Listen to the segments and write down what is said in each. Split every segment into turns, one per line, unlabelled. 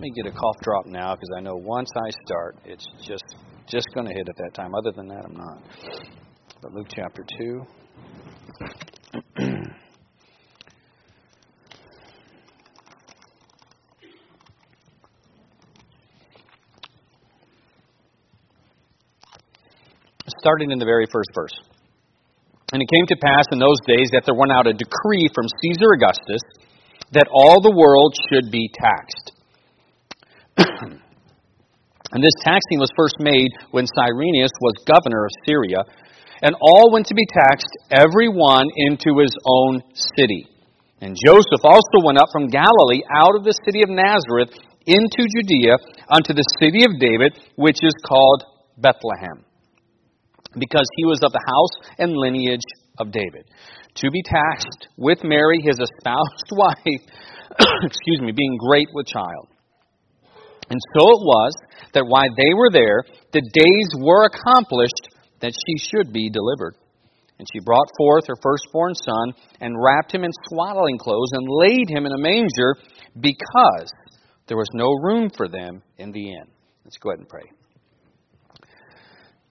Let me get a cough drop now because I know once I start, it's just just going to hit at that time. Other than that, I'm not. But Luke chapter 2. Starting in the very first verse. And it came to pass in those days that there went out a decree from Caesar Augustus that all the world should be taxed. and this taxing was first made when Cyrenius was governor of Syria, and all went to be taxed, every one into his own city. And Joseph also went up from Galilee out of the city of Nazareth into Judea unto the city of David, which is called Bethlehem, because he was of the house and lineage of David, to be taxed with Mary, his espoused wife, excuse me, being great with child. And so it was that while they were there, the days were accomplished that she should be delivered. And she brought forth her firstborn son, and wrapped him in swaddling clothes, and laid him in a manger, because there was no room for them in the inn. Let's go ahead and pray.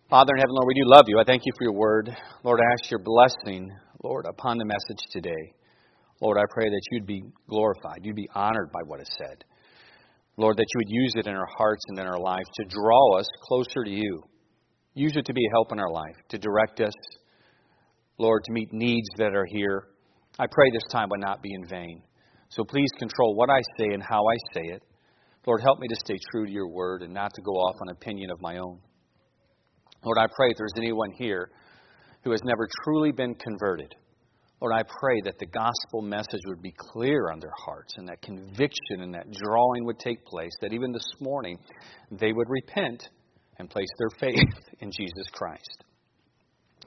Father in heaven, Lord, we do love you. I thank you for your word. Lord, I ask your blessing, Lord, upon the message today. Lord, I pray that you'd be glorified, you'd be honored by what is said. Lord, that you would use it in our hearts and in our lives to draw us closer to you. Use it to be a help in our life, to direct us, Lord, to meet needs that are here. I pray this time would not be in vain. So please control what I say and how I say it. Lord, help me to stay true to your word and not to go off on opinion of my own. Lord, I pray if there's anyone here who has never truly been converted, Lord, I pray that the gospel message would be clear on their hearts and that conviction and that drawing would take place, that even this morning they would repent and place their faith in Jesus Christ.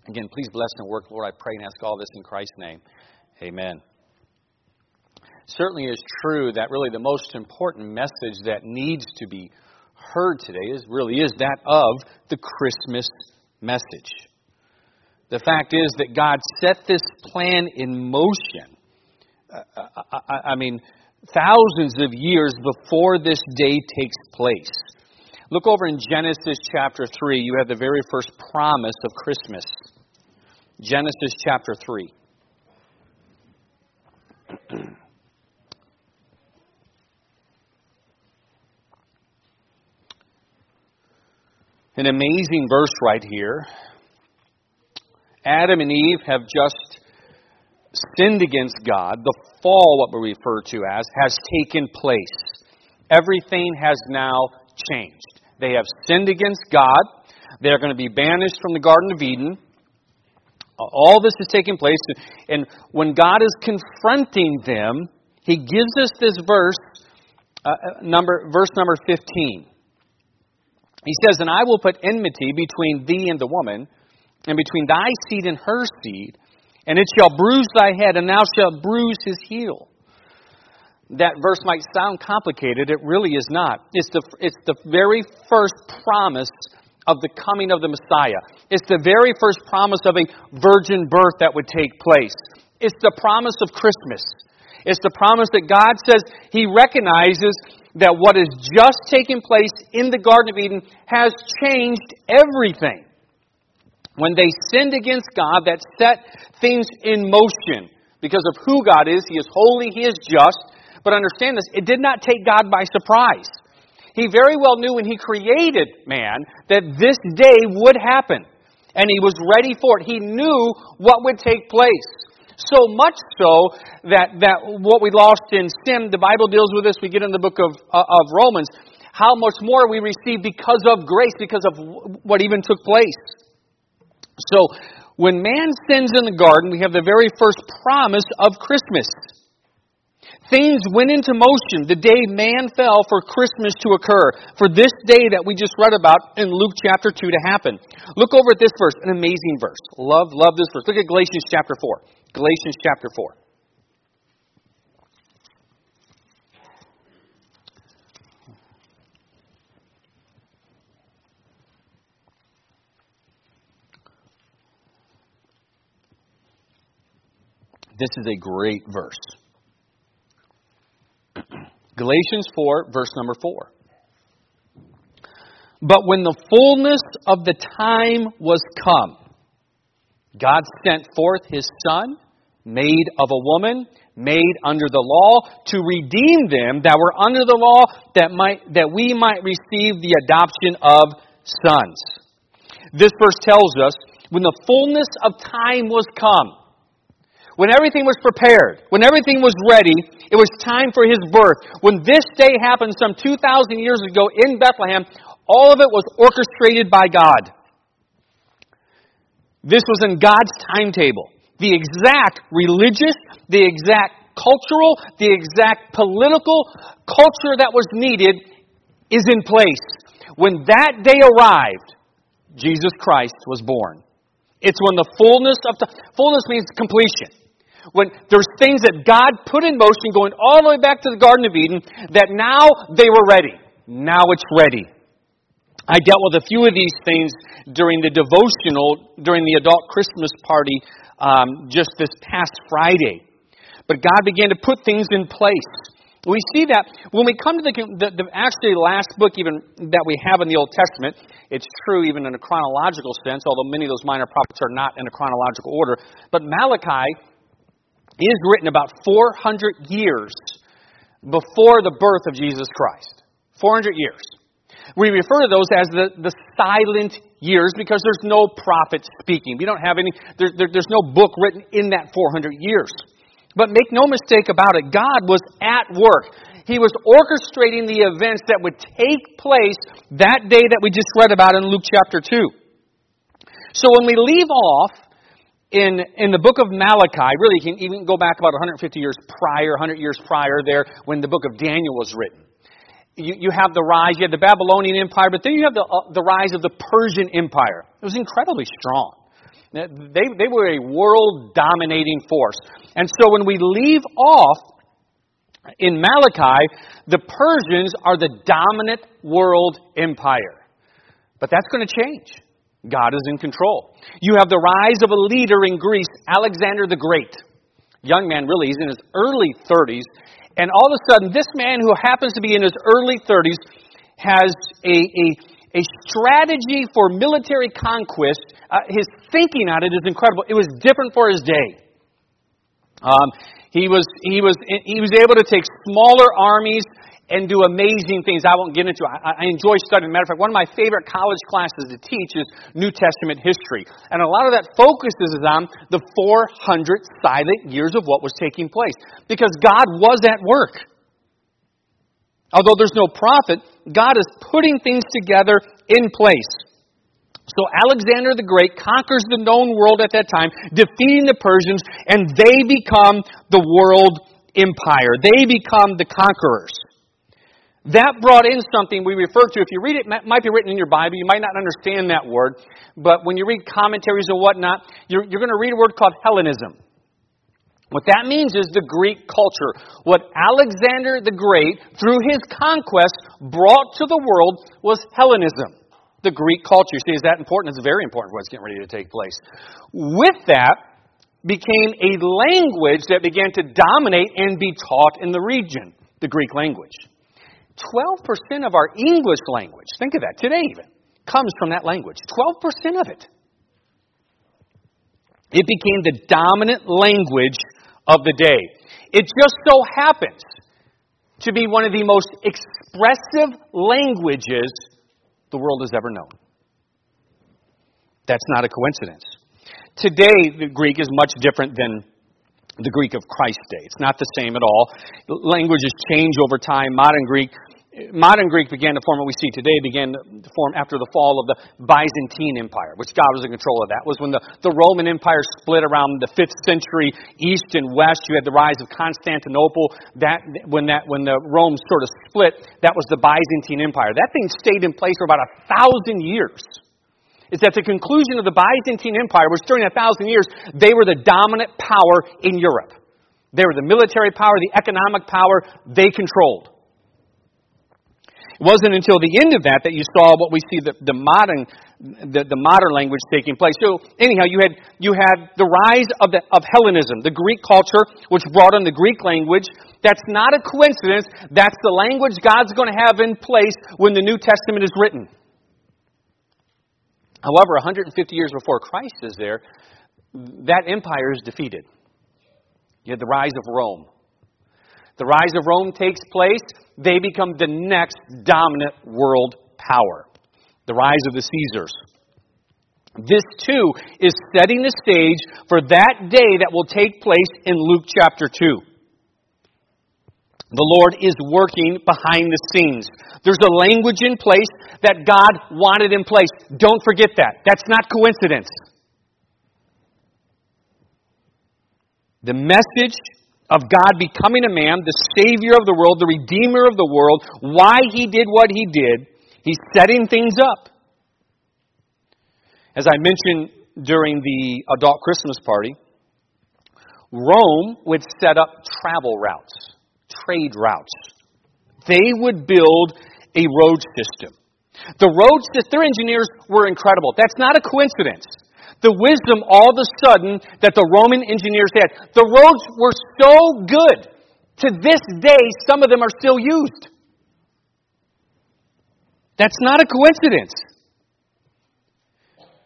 Again, please bless and work, Lord. I pray and ask all this in Christ's name. Amen. Certainly, is true that really the most important message that needs to be heard today is really is that of the Christmas message. The fact is that God set this plan in motion. Uh, I, I mean, thousands of years before this day takes place. Look over in Genesis chapter 3. You have the very first promise of Christmas. Genesis chapter 3. An amazing verse right here. Adam and Eve have just sinned against God. The fall, what we refer to as, has taken place. Everything has now changed. They have sinned against God. They are going to be banished from the Garden of Eden. All this is taking place. And when God is confronting them, He gives us this verse, uh, uh number, verse number 15. He says, And I will put enmity between thee and the woman, and between thy seed and her seed, and it shall bruise thy head, and thou shalt bruise his heel that verse might sound complicated. It really is not. It's the, it's the very first promise of the coming of the Messiah. It's the very first promise of a virgin birth that would take place. It's the promise of Christmas. It's the promise that God says He recognizes that what has just taken place in the Garden of Eden has changed everything. When they sinned against God, that set things in motion because of who God is. He is holy, He is just. But understand this, it did not take God by surprise. He very well knew when he created man that this day would happen. And he was ready for it. He knew what would take place. So much so that, that what we lost in sin, the Bible deals with this. We get in the book of, uh, of Romans. How much more we receive because of grace, because of what even took place. So, when man sins in the garden, we have the very first promise of Christmas. Things went into motion the day man fell for Christmas to occur, for this day that we just read about in Luke chapter 2 to happen. Look over at this verse, an amazing verse. Love, love this verse. Look at Galatians chapter 4. Galatians chapter 4. This is a great verse. Galatians 4, verse number 4. But when the fullness of the time was come, God sent forth his Son, made of a woman, made under the law, to redeem them that were under the law, that, might, that we might receive the adoption of sons. This verse tells us when the fullness of time was come, when everything was prepared, when everything was ready, it was time for his birth. When this day happened some 2,000 years ago in Bethlehem, all of it was orchestrated by God. This was in God's timetable. The exact religious, the exact cultural, the exact political culture that was needed is in place. When that day arrived, Jesus Christ was born. It's when the fullness of the fullness means completion. When there's things that God put in motion going all the way back to the Garden of Eden that now they were ready. Now it's ready. I dealt with a few of these things during the devotional, during the adult Christmas party um, just this past Friday. But God began to put things in place. We see that when we come to the, the, the actually last book even that we have in the Old Testament, it's true even in a chronological sense, although many of those minor prophets are not in a chronological order. But Malachi is written about 400 years before the birth of Jesus Christ. 400 years. We refer to those as the, the silent years because there's no prophet speaking. We don't have any, there, there, there's no book written in that 400 years. But make no mistake about it, God was at work. He was orchestrating the events that would take place that day that we just read about in Luke chapter 2. So when we leave off in, in the book of Malachi, really you can even go back about 150 years prior, 100 years prior there, when the book of Daniel was written you, you have the rise, you have the Babylonian Empire, but then you have the, uh, the rise of the Persian Empire. It was incredibly strong. They, they were a world dominating force. And so when we leave off in Malachi, the Persians are the dominant world empire. But that's going to change. God is in control. You have the rise of a leader in Greece, Alexander the Great. Young man, really, he's in his early 30s, and all of a sudden, this man who happens to be in his early 30s has a, a, a strategy for military conquest. Uh, his thinking on it is incredible. It was different for his day. Um, he was he was he was able to take smaller armies and do amazing things. I won't get into. I, I enjoy studying. Matter of fact, one of my favorite college classes to teach is New Testament history, and a lot of that focuses on the 400 silent years of what was taking place because God was at work. Although there's no prophet, God is putting things together in place. So Alexander the Great conquers the known world at that time, defeating the Persians, and they become the world empire. They become the conquerors. That brought in something we refer to. If you read it, it might be written in your Bible. You might not understand that word. But when you read commentaries or whatnot, you're, you're going to read a word called Hellenism. What that means is the Greek culture. What Alexander the Great, through his conquest, brought to the world was Hellenism. The Greek culture. See, is that important? It's very important what's getting ready to take place. With that became a language that began to dominate and be taught in the region, the Greek language. 12% of our English language, think of that, today even, comes from that language. 12% of it. It became the dominant language of the day. It just so happens to be one of the most expressive languages the world has ever known. That's not a coincidence. Today, the Greek is much different than the Greek of Christ's day. It's not the same at all. Languages change over time. Modern Greek, modern Greek began to form what we see today began to form after the fall of the Byzantine Empire, which God was in control of that. Was when the, the Roman Empire split around the fifth century, east and west. You had the rise of Constantinople. That when that when the Rome sort of split, that was the Byzantine Empire. That thing stayed in place for about a thousand years is that the conclusion of the Byzantine Empire was during a thousand years, they were the dominant power in Europe. They were the military power, the economic power, they controlled. It wasn't until the end of that that you saw what we see the, the modern the, the modern language taking place. So anyhow, you had you had the rise of the of Hellenism, the Greek culture, which brought in the Greek language. That's not a coincidence. That's the language God's going to have in place when the New Testament is written. However, 150 years before Christ is there, that empire is defeated. You had the rise of Rome. The rise of Rome takes place, they become the next dominant world power. The rise of the Caesars. This too is setting the stage for that day that will take place in Luke chapter 2. The Lord is working behind the scenes. There's a language in place that God wanted in place. Don't forget that. That's not coincidence. The message of God becoming a man, the Savior of the world, the Redeemer of the world, why He did what He did, He's setting things up. As I mentioned during the adult Christmas party, Rome would set up travel routes, trade routes. They would build a road system. The road system, their engineers were incredible. That's not a coincidence the wisdom all of a sudden that the Roman engineers had. The roads were so good. To this day, some of them are still used. That's not a coincidence.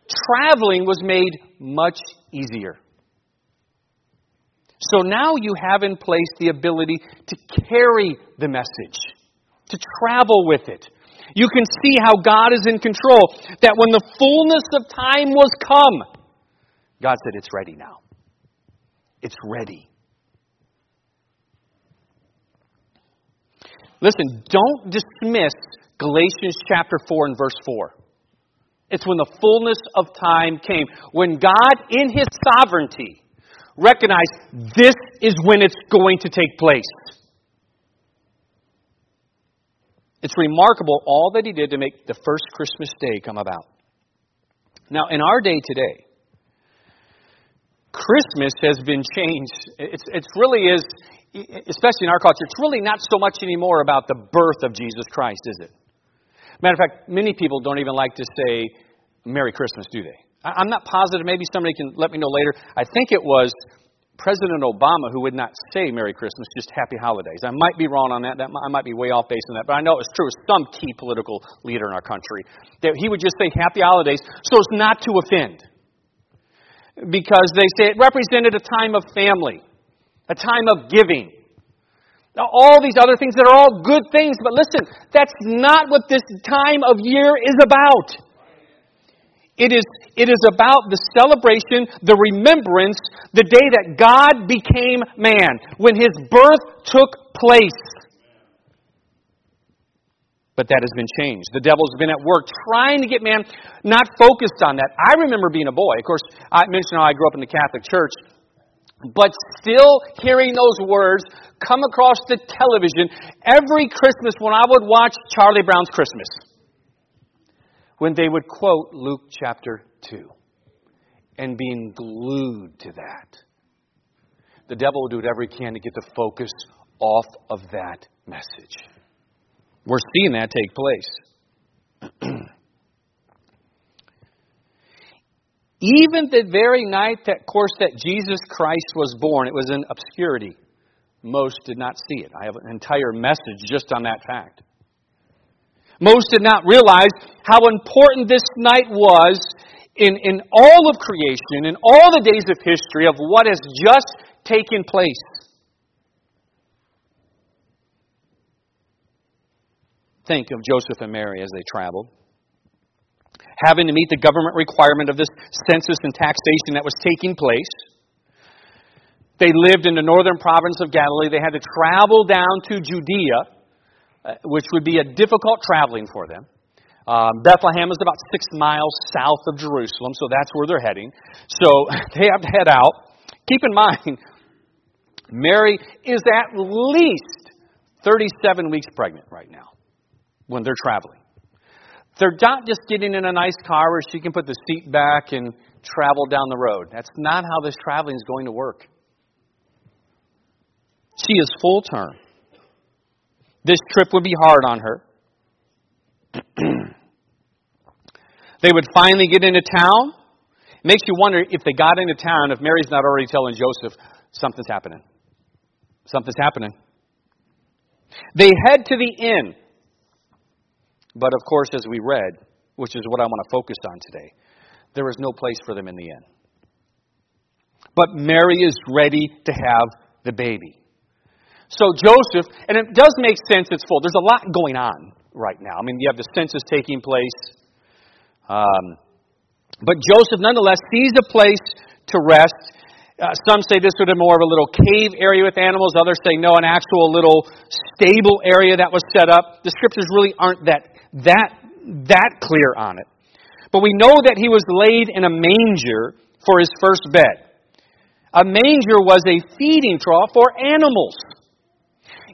Traveling was made much easier. So now you have in place the ability to carry the message, to travel with it, you can see how God is in control. That when the fullness of time was come, God said, It's ready now. It's ready. Listen, don't dismiss Galatians chapter 4 and verse 4. It's when the fullness of time came. When God, in His sovereignty, recognized this is when it's going to take place. It's remarkable all that he did to make the first Christmas day come about. Now, in our day today, Christmas has been changed. It's, it's really is, especially in our culture, it's really not so much anymore about the birth of Jesus Christ, is it? Matter of fact, many people don't even like to say Merry Christmas, do they? I'm not positive. Maybe somebody can let me know later. I think it was President Obama who would not say Merry Christmas, just Happy Holidays. I might be wrong on that. that I might be way off base on that, but I know it's true. Some key political leader in our country that he would just say Happy Holidays so as not to offend, because they say it represented a time of family, a time of giving. Now, all these other things that are all good things, but listen, that's not what this time of year is about. It is, it is about the celebration, the remembrance, the day that God became man, when his birth took place. But that has been changed. The devil's been at work trying to get man not focused on that. I remember being a boy. Of course, I mentioned how I grew up in the Catholic Church. But still hearing those words come across the television every Christmas when I would watch Charlie Brown's Christmas when they would quote Luke chapter 2 and being glued to that. The devil will do whatever he can to get the focus off of that message. We're seeing that take place. Even the very night that course that Jesus Christ was born, it was in obscurity. Most did not see it. I have an entire message just on that fact. Most did not realize how important this night was in, in all of creation, in all the days of history of what has just taken place. Think of Joseph and Mary as they traveled. Having to meet the government requirement of this census and taxation that was taking place. They lived in the northern province of Galilee. They had to travel down to Judea which would be a difficult traveling for them. Um, Bethlehem is about six miles south of Jerusalem, so that's where they're heading. So they have to head out. Keep in mind, Mary is at least 37 weeks pregnant right now when they're traveling. They're not just getting in a nice car where she can put the seat back and travel down the road. That's not how this traveling is going to work. She is full term. This trip would be hard on her. they would finally get into town. It makes you wonder if they got into town, if Mary's not already telling Joseph, something's happening. Something's happening. They head to the inn. But of course, as we read, which is what I want to focus on today, there is no place for them in the inn. But Mary is ready to have the baby. So Joseph, and it does make sense it's full. There's a lot going on right now. I mean, you have the census taking place. Um, but Joseph, nonetheless, sees a place to rest. Uh, some say this would have been more of a little cave area with animals. Others say no, an actual little stable area that was set up. The scriptures really aren't that that that clear on it. But we know that he was laid in a manger for his first bed. A manger was a feeding trough for animals.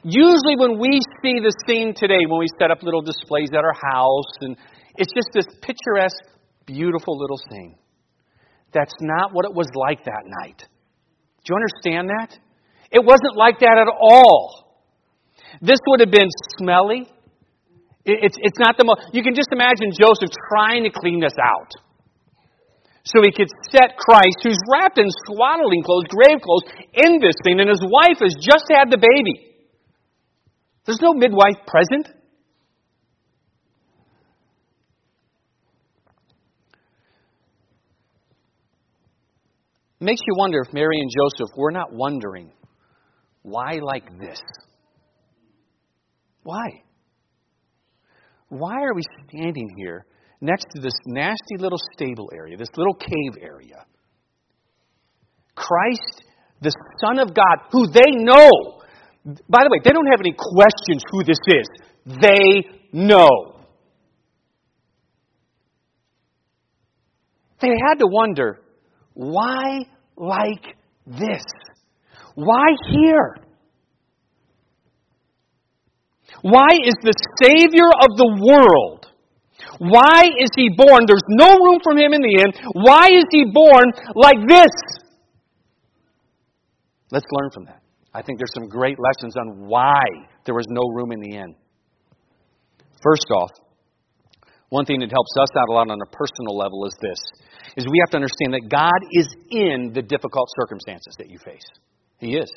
Usually, when we see the scene today, when we set up little displays at our house, and it's just this picturesque, beautiful little scene. That's not what it was like that night. Do you understand that? It wasn't like that at all. This would have been smelly. It's, it's not the most. You can just imagine Joseph trying to clean this out. So he could set Christ, who's wrapped in swaddling clothes, grave clothes, in this thing, and his wife has just had the baby. There's no midwife present. Makes you wonder if Mary and Joseph were not wondering, why like this? Why? Why are we standing here next to this nasty little stable area, this little cave area? Christ, the Son of God, who they know by the way, they don't have any questions who this is. They know. They had to wonder why like this? Why here? Why is the Savior of the world? Why is he born? There's no room for him in the inn. Why is he born like this? Let's learn from that. I think there's some great lessons on why there was no room in the inn. First off, one thing that helps us out a lot on a personal level is this is we have to understand that God is in the difficult circumstances that you face. He is.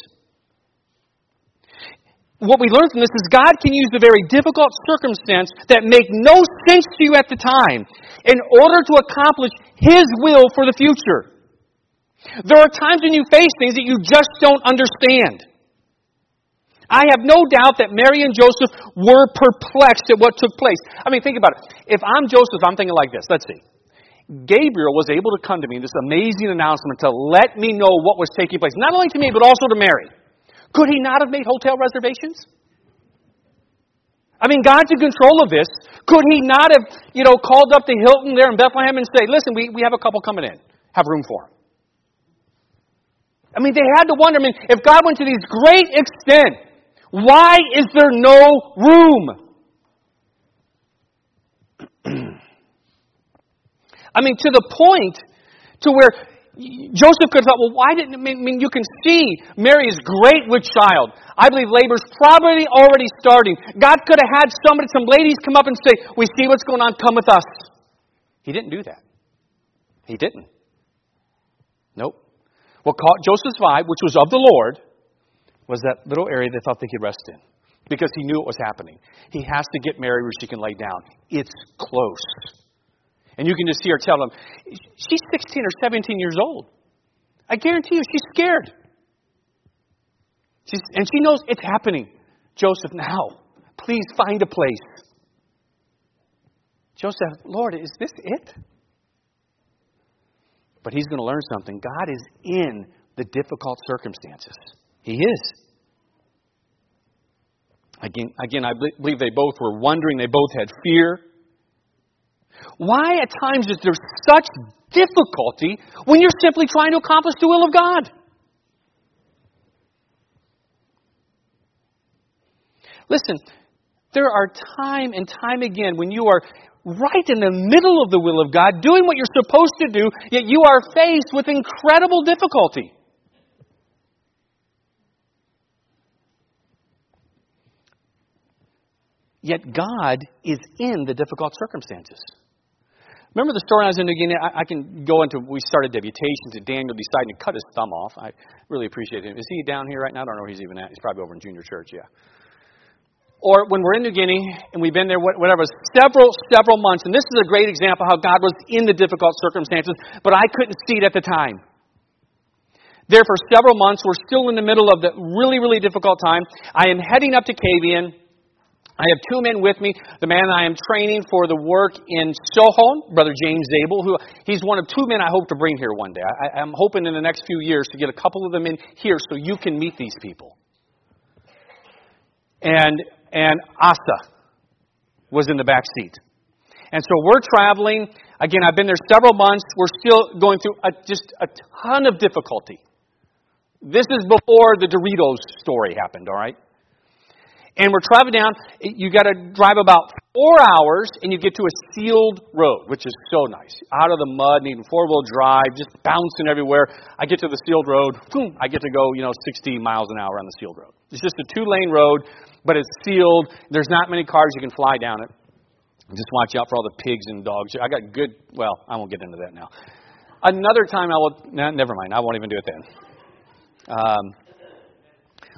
What we learn from this is God can use the very difficult circumstance that make no sense to you at the time in order to accomplish His will for the future. There are times when you face things that you just don't understand. I have no doubt that Mary and Joseph were perplexed at what took place. I mean, think about it. If I'm Joseph, I'm thinking like this. Let's see. Gabriel was able to come to me, with this amazing announcement, to let me know what was taking place. Not only to me, but also to Mary. Could he not have made hotel reservations? I mean, God's in control of this. Could he not have, you know, called up the Hilton there in Bethlehem and say, listen, we, we have a couple coming in. Have room for them. I mean, they had to wonder, I mean, if God went to these great extent, why is there no room? I mean, to the point to where Joseph could have thought, well, why didn't, I mean, you can see Mary is great with child. I believe labor's probably already starting. God could have had somebody, some ladies come up and say, we see what's going on, come with us. He didn't do that. He didn't. Nope. What caught Joseph's eye, which was of the Lord, was that little area they thought they could rest in because he knew it was happening. He has to get Mary where she can lay down. It's close. And you can just see her tell him, she's 16 or 17 years old. I guarantee you, she's scared. She's, and she knows it's happening. Joseph, now, please find a place. Joseph, Lord, is this it? But he's going to learn something. God is in the difficult circumstances. He is. Again, again, I believe they both were wondering. They both had fear. Why, at times, is there such difficulty when you're simply trying to accomplish the will of God? Listen, there are time and time again when you are right in the middle of the will of God, doing what you're supposed to do, yet you are faced with incredible difficulty. Yet God is in the difficult circumstances. Remember the story I was in beginning? I, I can go into, we started deputations and Daniel deciding to cut his thumb off. I really appreciate him. Is he down here right now? I don't know where he's even at. He's probably over in junior church, yeah. Or when we're in New Guinea and we've been there, whatever, several, several months, and this is a great example how God was in the difficult circumstances, but I couldn't see it at the time. There for several months, we're still in the middle of the really, really difficult time. I am heading up to Kavieng I have two men with me. The man I am training for the work in Soho, Brother James Zabel, who he's one of two men I hope to bring here one day. I, I'm hoping in the next few years to get a couple of them in here so you can meet these people. And and Asa was in the back seat. And so we're traveling. Again, I've been there several months. We're still going through a, just a ton of difficulty. This is before the Doritos story happened, all right? And we're traveling down. You got to drive about four hours, and you get to a sealed road, which is so nice. Out of the mud, needing four wheel drive, just bouncing everywhere. I get to the sealed road. Boom! I get to go, you know, 60 miles an hour on the sealed road. It's just a two lane road, but it's sealed. There's not many cars you can fly down it. Just watch out for all the pigs and dogs. I got good. Well, I won't get into that now. Another time I will. Nah, never mind. I won't even do it then. Um,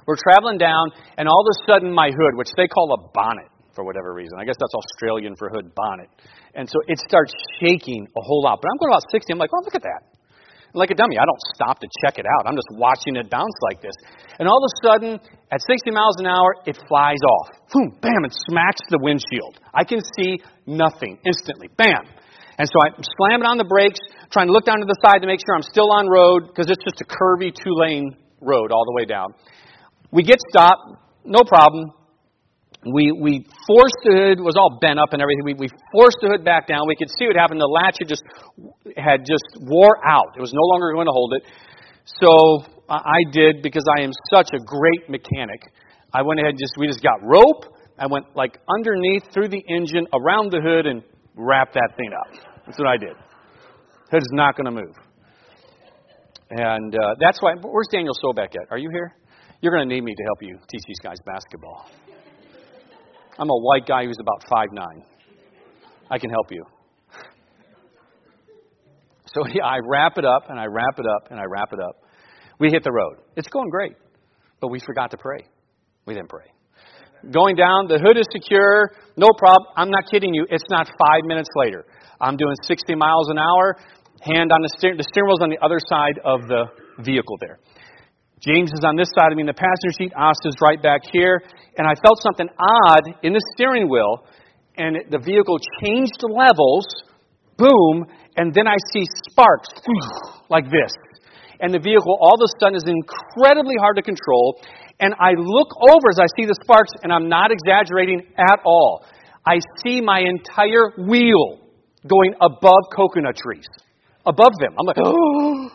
we're traveling down, and all of a sudden, my hood, which they call a bonnet for whatever reason, I guess that's Australian for hood bonnet, and so it starts shaking a whole lot. But I'm going about 60. I'm like, oh, look at that. Like a dummy, I don't stop to check it out. I'm just watching it bounce like this. And all of a sudden, at 60 miles an hour, it flies off. Boom, bam, it smacks the windshield. I can see nothing instantly. Bam. And so I'm slamming on the brakes, trying to look down to the side to make sure I'm still on road because it's just a curvy two lane road all the way down. We get stopped, no problem. We, we forced the hood, was all bent up and everything. We, we forced the hood back down. We could see what happened. The latch had just, had just wore out. It was no longer going to hold it. So I did, because I am such a great mechanic, I went ahead and just, we just got rope. I went like underneath, through the engine, around the hood, and wrapped that thing up. That's what I did. Hood is not going to move. And uh, that's why, where's Daniel Sobek at? Are you here? You're going to need me to help you teach these guys basketball. I'm a white guy who's about five nine. I can help you. So yeah, I wrap it up and I wrap it up and I wrap it up. We hit the road. It's going great, but we forgot to pray. We didn't pray. Going down, the hood is secure, no problem. I'm not kidding you. It's not five minutes later. I'm doing 60 miles an hour, hand on the steering. The steering wheel's on the other side of the vehicle there. James is on this side of me in the passenger seat. Asta's right back here. And I felt something odd in the steering wheel. And the vehicle changed levels. Boom. And then I see sparks like this. And the vehicle all of a sudden is incredibly hard to control. And I look over as I see the sparks, and I'm not exaggerating at all. I see my entire wheel going above coconut trees. Above them. I'm like, oh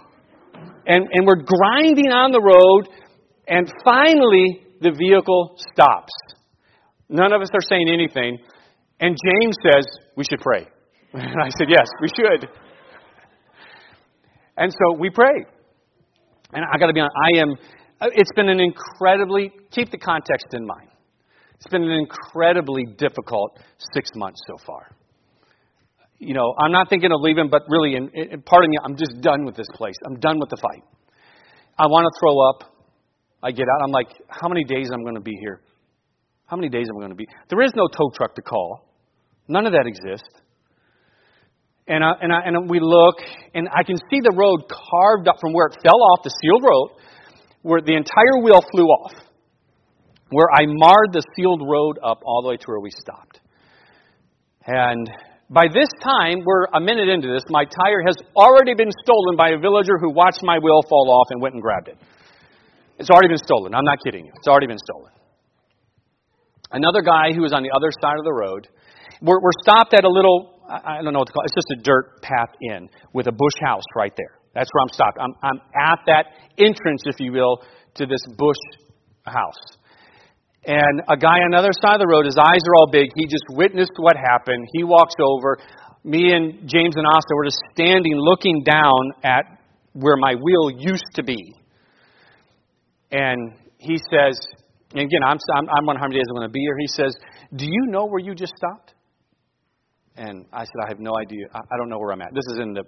and, and we're grinding on the road, and finally the vehicle stops. None of us are saying anything, and James says, We should pray. And I said, Yes, we should. And so we prayed. And I got to be honest, I am, uh, it's been an incredibly, keep the context in mind. It's been an incredibly difficult six months so far you know, I'm not thinking of leaving, but really, and, pardon me, I'm just done with this place. I'm done with the fight. I want to throw up. I get out. I'm like, how many days I'm going to be here? How many days am I going to be? There is no tow truck to call. None of that exists. And, I, and, I, and we look, and I can see the road carved up from where it fell off, the sealed road, where the entire wheel flew off, where I marred the sealed road up all the way to where we stopped. And by this time, we're a minute into this, my tire has already been stolen by a villager who watched my wheel fall off and went and grabbed it. It's already been stolen. I'm not kidding you. It's already been stolen. Another guy who was on the other side of the road, we're, we're stopped at a little, I don't know what to call it, it's just a dirt path in with a bush house right there. That's where I'm stopped. I'm, I'm at that entrance, if you will, to this bush house. And a guy on the other side of the road, his eyes are all big. He just witnessed what happened. He walks over. Me and James and Asta were just standing looking down at where my wheel used to be. And he says, and again, I'm, I'm, I'm wondering how many days I'm going to be here. He says, Do you know where you just stopped? And I said, I have no idea. I, I don't know where I'm at. This is in the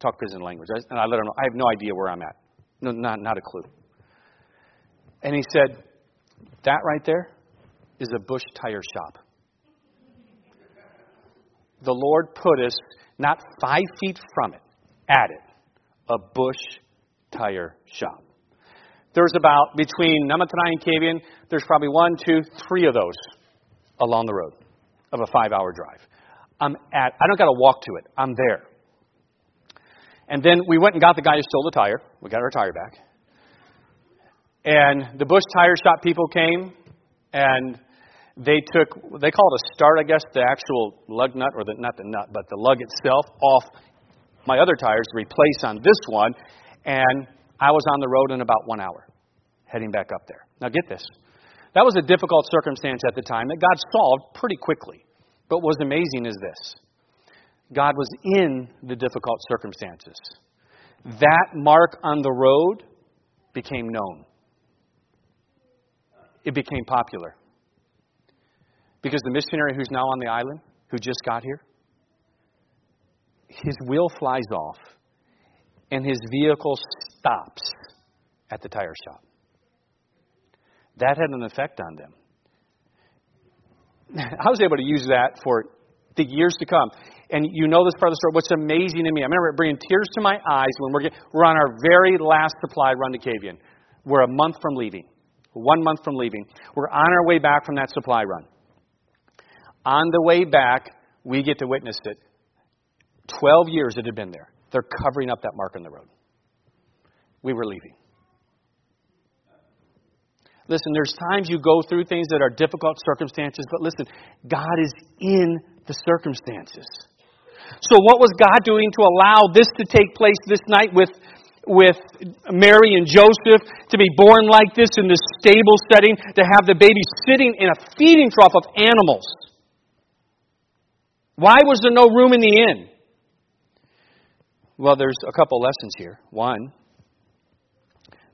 Tok Pisin language. I, and I let him know, I have no idea where I'm at. No, not, not a clue. And he said, That right there is a Bush tire shop. The Lord put us not five feet from it, at it, a Bush tire shop. There's about, between Namatanai and Kavieng, there's probably one, two, three of those along the road of a five hour drive. I'm at, I don't got to walk to it. I'm there. And then we went and got the guy who stole the tire. We got our tire back. And the Bush Tire Shop people came and they took, they call it a start, I guess, the actual lug nut, or the, not the nut, but the lug itself off my other tires to replace on this one. And I was on the road in about one hour, heading back up there. Now get this. That was a difficult circumstance at the time that God solved pretty quickly. But what was amazing is this God was in the difficult circumstances. That mark on the road became known, it became popular. Because the missionary who's now on the island, who just got here, his wheel flies off and his vehicle stops at the tire shop. That had an effect on them. I was able to use that for the years to come. And you know this part of the story. What's amazing to me, I remember bringing tears to my eyes when we're, we're on our very last supply run to Kavieng. We're a month from leaving, one month from leaving. We're on our way back from that supply run. On the way back, we get to witness it. Twelve years it had been there. They're covering up that mark on the road. We were leaving. Listen, there's times you go through things that are difficult circumstances, but listen, God is in the circumstances. So, what was God doing to allow this to take place this night with, with Mary and Joseph to be born like this in this stable setting, to have the baby sitting in a feeding trough of animals? Why was there no room in the inn? Well, there's a couple lessons here. One,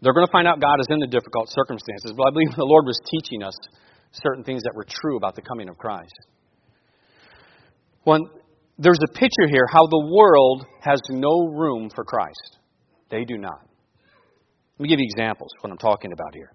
they're going to find out God is in the difficult circumstances, but I believe the Lord was teaching us certain things that were true about the coming of Christ. One, there's a picture here how the world has no room for Christ. They do not. Let me give you examples of what I'm talking about here.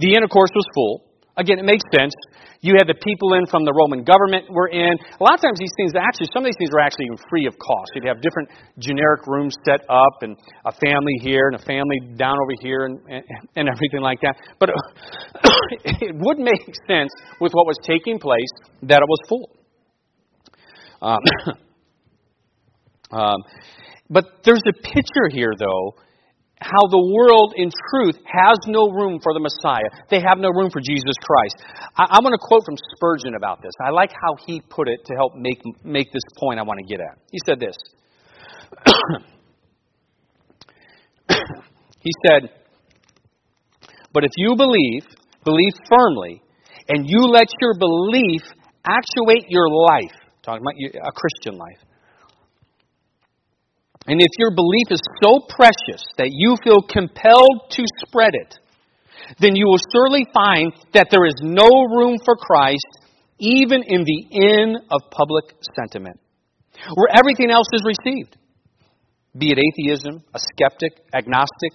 The intercourse was full. Again, it makes sense. You had the people in from the Roman government were in. A lot of times these things, actually, some of these things were actually even free of cost. You'd have different generic rooms set up and a family here and a family down over here and, and, and everything like that. But it would make sense with what was taking place that it was full. Um, um, but there's a picture here, though, how the world, in truth, has no room for the Messiah. They have no room for Jesus Christ. I, am going to quote from Spurgeon about this. I like how he put it to help make, make this point I want to get at. He said this. he said, But if you believe, believe firmly, and you let your belief actuate your life, talking about a Christian life, and if your belief is so precious that you feel compelled to spread it, then you will surely find that there is no room for Christ even in the inn of public sentiment, where everything else is received, be it atheism, a skeptic, agnostic,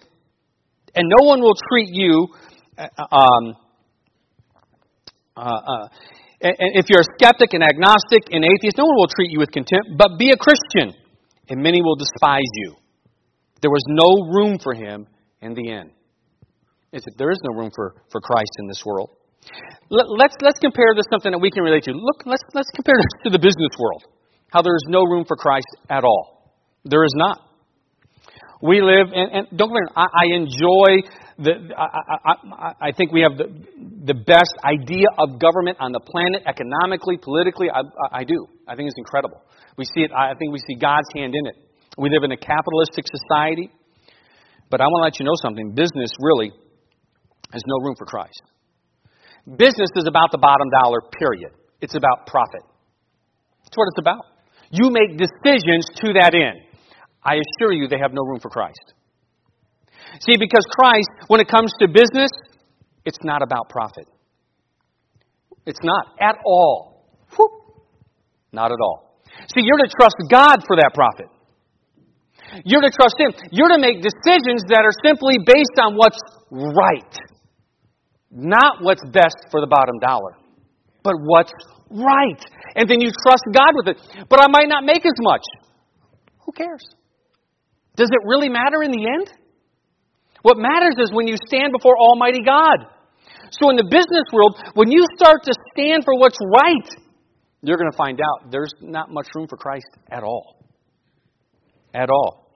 and no one will treat you. Uh, um, uh, uh, if you're a skeptic, and agnostic, and atheist, no one will treat you with contempt. But be a Christian and many will despise you. There was no room for him in the end. Is it, there is no room for, for Christ in this world. Let, let's, let's compare this to something that we can relate to. Look, let's, let's compare this to the business world. How there is no room for Christ at all. There is not. We live, and, and don't get I, I enjoy the, I, I, I, think we have the, the best idea of government on the planet, economically, politically. I, I do. I think it's incredible. We see it, I think we see God's hand in it. We live in a capitalistic society, but I want to let you know something. Business really has no room for Christ. Business is about the bottom dollar, period. It's about profit. That's what it's about. You make decisions to that end. I assure you they have no room for Christ. See, because Christ, when it comes to business, it's not about profit. It's not at all. Whew. Not at all. See, you're to trust God for that profit. You're to trust Him. You're to make decisions that are simply based on what's right. Not what's best for the bottom dollar, but what's right. And then you trust God with it. But I might not make as much. Who cares? Does it really matter in the end? What matters is when you stand before Almighty God. So in the business world, when you start to stand for what's right, you're going to find out there's not much room for Christ at all. At all.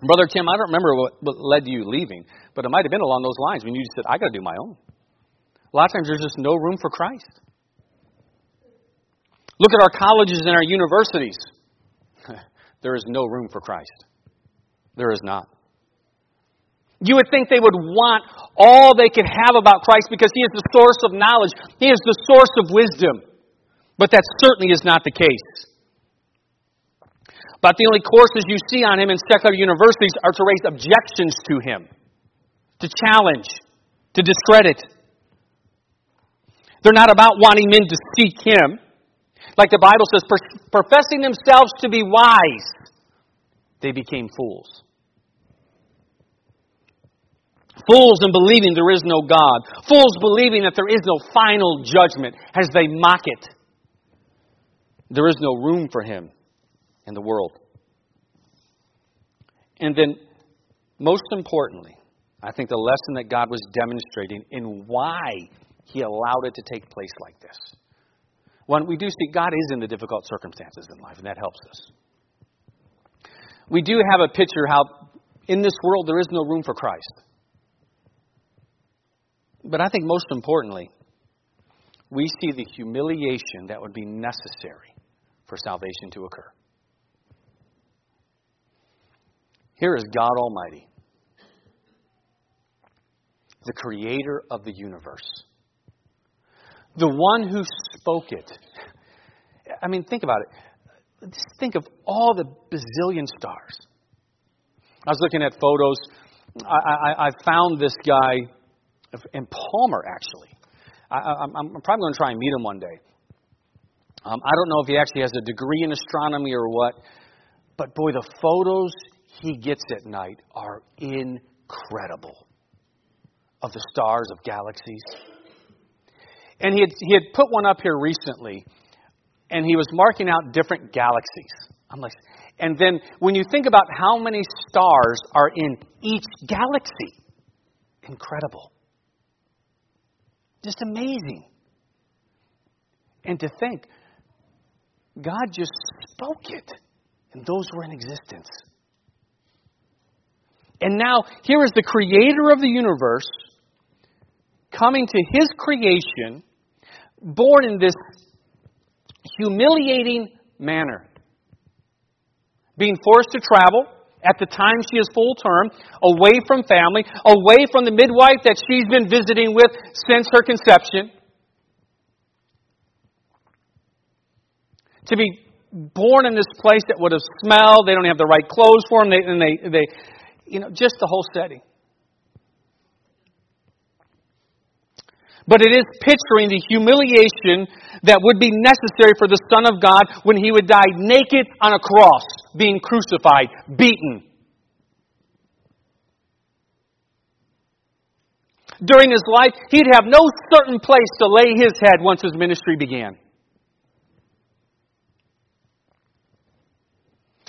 Brother Tim, I don't remember what, what led to you leaving, but it might have been along those lines when you said, I got to do my own. A lot of times there's just no room for Christ. Look at our colleges and our universities. there is no room for Christ. There is not. You would think they would want all they could have about Christ because He is the source of knowledge. He is the source of wisdom. But that certainly is not the case. But the only courses you see on Him in secular universities are to raise objections to Him, to challenge, to discredit. They're not about wanting men to seek Him. Like the Bible says, professing themselves to be wise, they became fools. Fools in believing there is no God. Fools believing that there is no final judgment as they mock it. There is no room for him in the world. And then, most importantly, I think the lesson that God was demonstrating in why he allowed it to take place like this. One, we do see God is in the difficult circumstances in life, and that helps us. We do have a picture how in this world there is no room for Christ. But I think most importantly, we see the humiliation that would be necessary for salvation to occur. Here is God Almighty, the creator of the universe, the one who spoke it. I mean, think about it. Just think of all the bazillion stars. I was looking at photos. I, I, I found this guy in Palmer, actually. I, am probably going to try and meet him one day. Um, I don't know if he actually has a degree in astronomy or what, but boy, the photos he gets at night are incredible of the stars, of galaxies. And he had, he had put one up here recently, and he was marking out different galaxies. I'm like, and then when you think about how many stars are in each galaxy, incredible. Just amazing. And to think, God just spoke it, and those were in existence. And now, here is the creator of the universe coming to his creation, born in this humiliating manner, being forced to travel at the time she is full term, away from family, away from the midwife that she's been visiting with since her conception. To be born in this place that would have smelled, they don't have the right clothes for them, they, and they, they, you know, just the whole setting. But it is picturing the humiliation that would be necessary for the Son of God when he would die naked on a cross being crucified, beaten. During his life, he'd have no certain place to lay his head once his ministry began.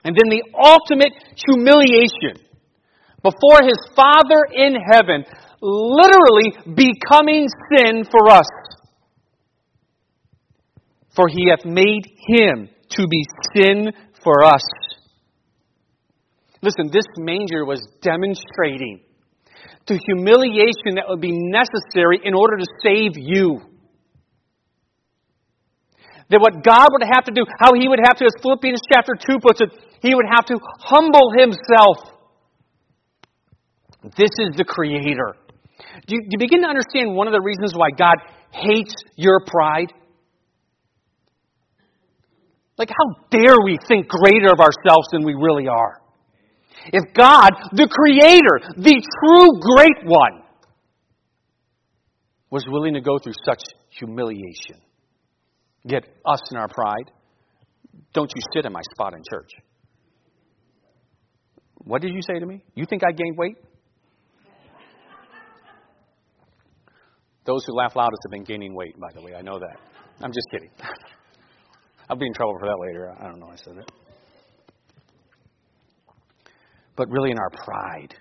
And then the ultimate humiliation before his Father in heaven, literally becoming sin for us. For he hath made him to be sin for us. Listen, this manger was demonstrating the humiliation that would be necessary in order to save you. That what God would have to do, how He would have to, as Philippians chapter 2 puts it, He would have to humble Himself. This is the Creator. Do you, do you begin to understand one of the reasons why God hates your pride? Like, how dare we think greater of ourselves than we really are? If God, the Creator, the true great one, was willing to go through such humiliation. Get us in our pride. Don't you sit in my spot in church. What did you say to me? You think I gained weight? Those who laugh loudest have been gaining weight, by the way. I know that. I'm just kidding. I'll be in trouble for that later. I don't know I said it. But really, in our pride,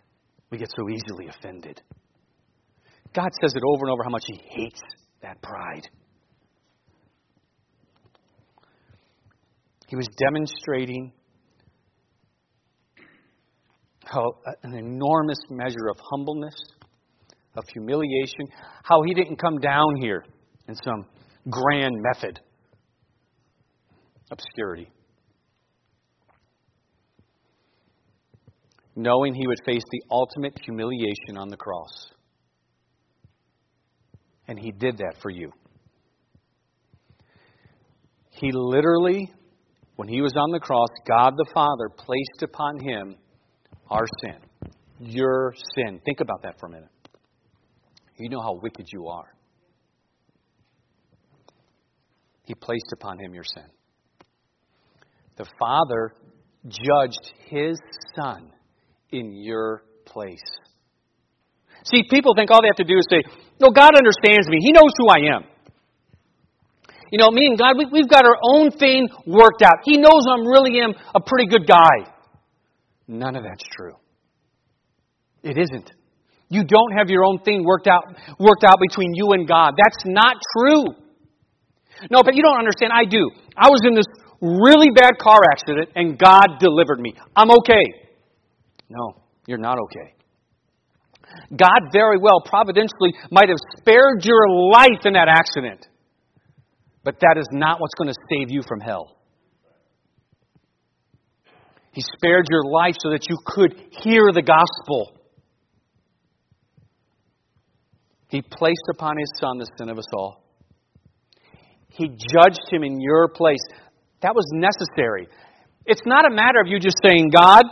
we get so easily offended. God says it over and over how much He hates that pride. He was demonstrating how an enormous measure of humbleness, of humiliation, how he didn't come down here in some grand method. Obscurity. Knowing he would face the ultimate humiliation on the cross. And he did that for you. He literally, when he was on the cross, God the Father placed upon him our sin. Your sin. Think about that for a minute. You know how wicked you are. He placed upon him your sin. The Father judged his Son in your place. See, people think all they have to do is say, No, God understands me. He knows who I am. You know, me and God, we, have got our own thing worked out. He knows I'm really am a pretty good guy. None of that's true. It isn't. You don't have your own thing worked out, worked out between you and God. That's not true. No, but you don't understand. I do. I was in this really bad car accident and God delivered me. I'm okay. No, you're not okay. God very well, providentially, might have spared your life in that accident. But that is not what's going to save you from hell. He spared your life so that you could hear the gospel. He placed upon his son the sin of us all. He judged him in your place. That was necessary. It's not a matter of you just saying, God,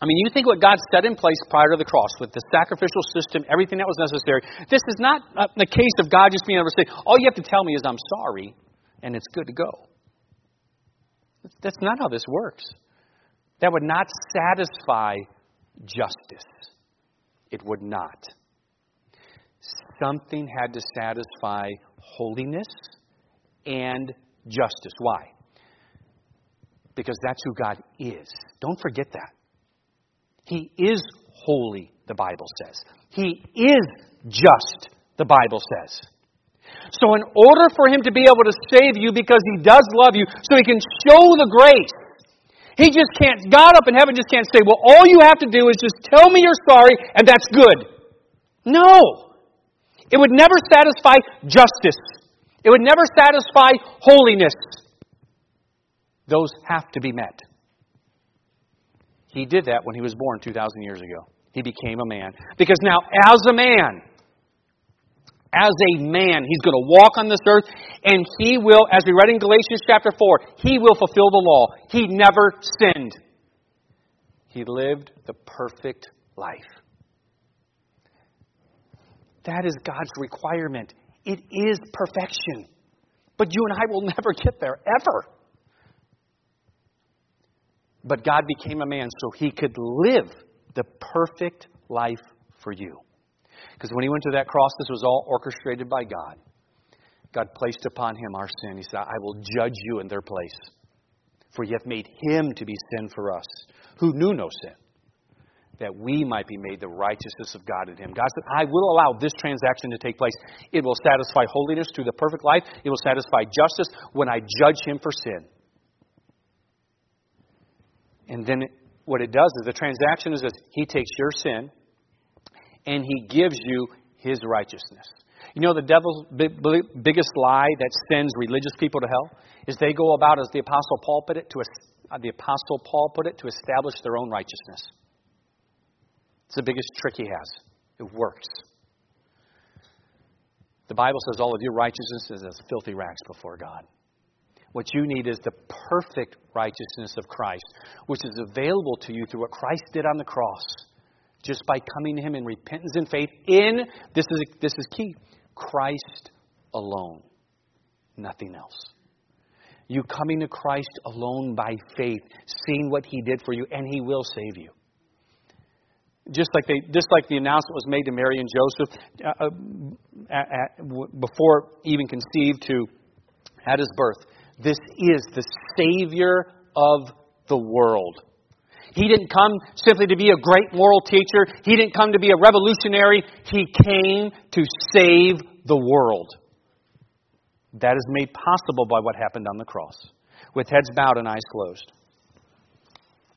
I mean, you think what God set in place prior to the cross with the sacrificial system, everything that was necessary. This is not uh, the case of God just being able to say, all you have to tell me is I'm sorry, and it's good to go. That's not how this works. That would not satisfy justice. It would not. Something had to satisfy holiness and justice. Why? Because that's who God is. Don't forget that. He is holy, the Bible says. He is just, the Bible says. So, in order for Him to be able to save you because He does love you, so He can show the grace, He just can't, God up in heaven just can't say, well, all you have to do is just tell me you're sorry and that's good. No. It would never satisfy justice. It would never satisfy holiness. Those have to be met. He did that when he was born 2,000 years ago. He became a man. Because now, as a man, as a man, he's going to walk on this earth and he will, as we read in Galatians chapter 4, he will fulfill the law. He never sinned. He lived the perfect life. That is God's requirement. It is perfection. But you and I will never get there, ever. But God became a man so he could live the perfect life for you. Because when he went to that cross, this was all orchestrated by God. God placed upon him our sin. He said, I will judge you in their place. For you have made him to be sin for us, who knew no sin that we might be made the righteousness of God in Him. God said, I will allow this transaction to take place. It will satisfy holiness through the perfect life, it will satisfy justice when I judge Him for sin. And then what it does is the transaction is that He takes your sin and He gives you His righteousness. You know, the devil's big, biggest lie that sends religious people to hell is they go about, as the Apostle Paul put it, to uh, the Apostle Paul put it, to establish their own righteousness. It's the biggest trick he has. It works. The Bible says all of your righteousness is as filthy rags before God. What you need is the perfect righteousness of Christ, which is available to you through what Christ did on the cross, just by coming to Him in repentance and faith in, this is, this is key, Christ alone, nothing else. You coming to Christ alone by faith, seeing what He did for you, and He will save you. Just like, they, just like the announcement was made to Mary and Joseph uh, uh, before even conceived to at his birth, this is the Savior of the world. He didn't come simply to be a great moral teacher. He didn't come to be a revolutionary. He came to save the world. That is made possible by what happened on the cross. With heads bowed and eyes closed.